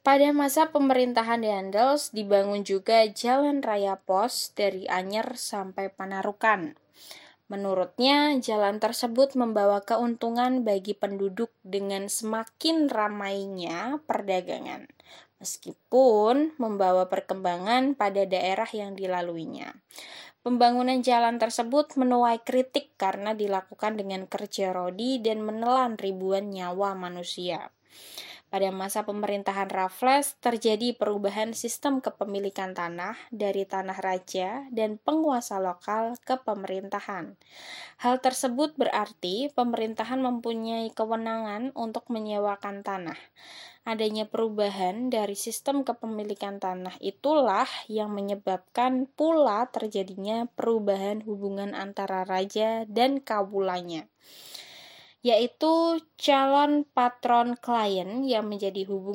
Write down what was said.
Pada masa pemerintahan Deandels dibangun juga jalan raya pos dari Anyer sampai Panarukan. Menurutnya, jalan tersebut membawa keuntungan bagi penduduk dengan semakin ramainya perdagangan, meskipun membawa perkembangan pada daerah yang dilaluinya. Pembangunan jalan tersebut menuai kritik karena dilakukan dengan kerja rodi dan menelan ribuan nyawa manusia. Pada masa pemerintahan Raffles, terjadi perubahan sistem kepemilikan tanah dari tanah raja dan penguasa lokal ke pemerintahan. Hal tersebut berarti pemerintahan mempunyai kewenangan untuk menyewakan tanah. Adanya perubahan dari sistem kepemilikan tanah itulah yang menyebabkan pula terjadinya perubahan hubungan antara raja dan kawulanya yaitu calon patron klien yang menjadi hubungan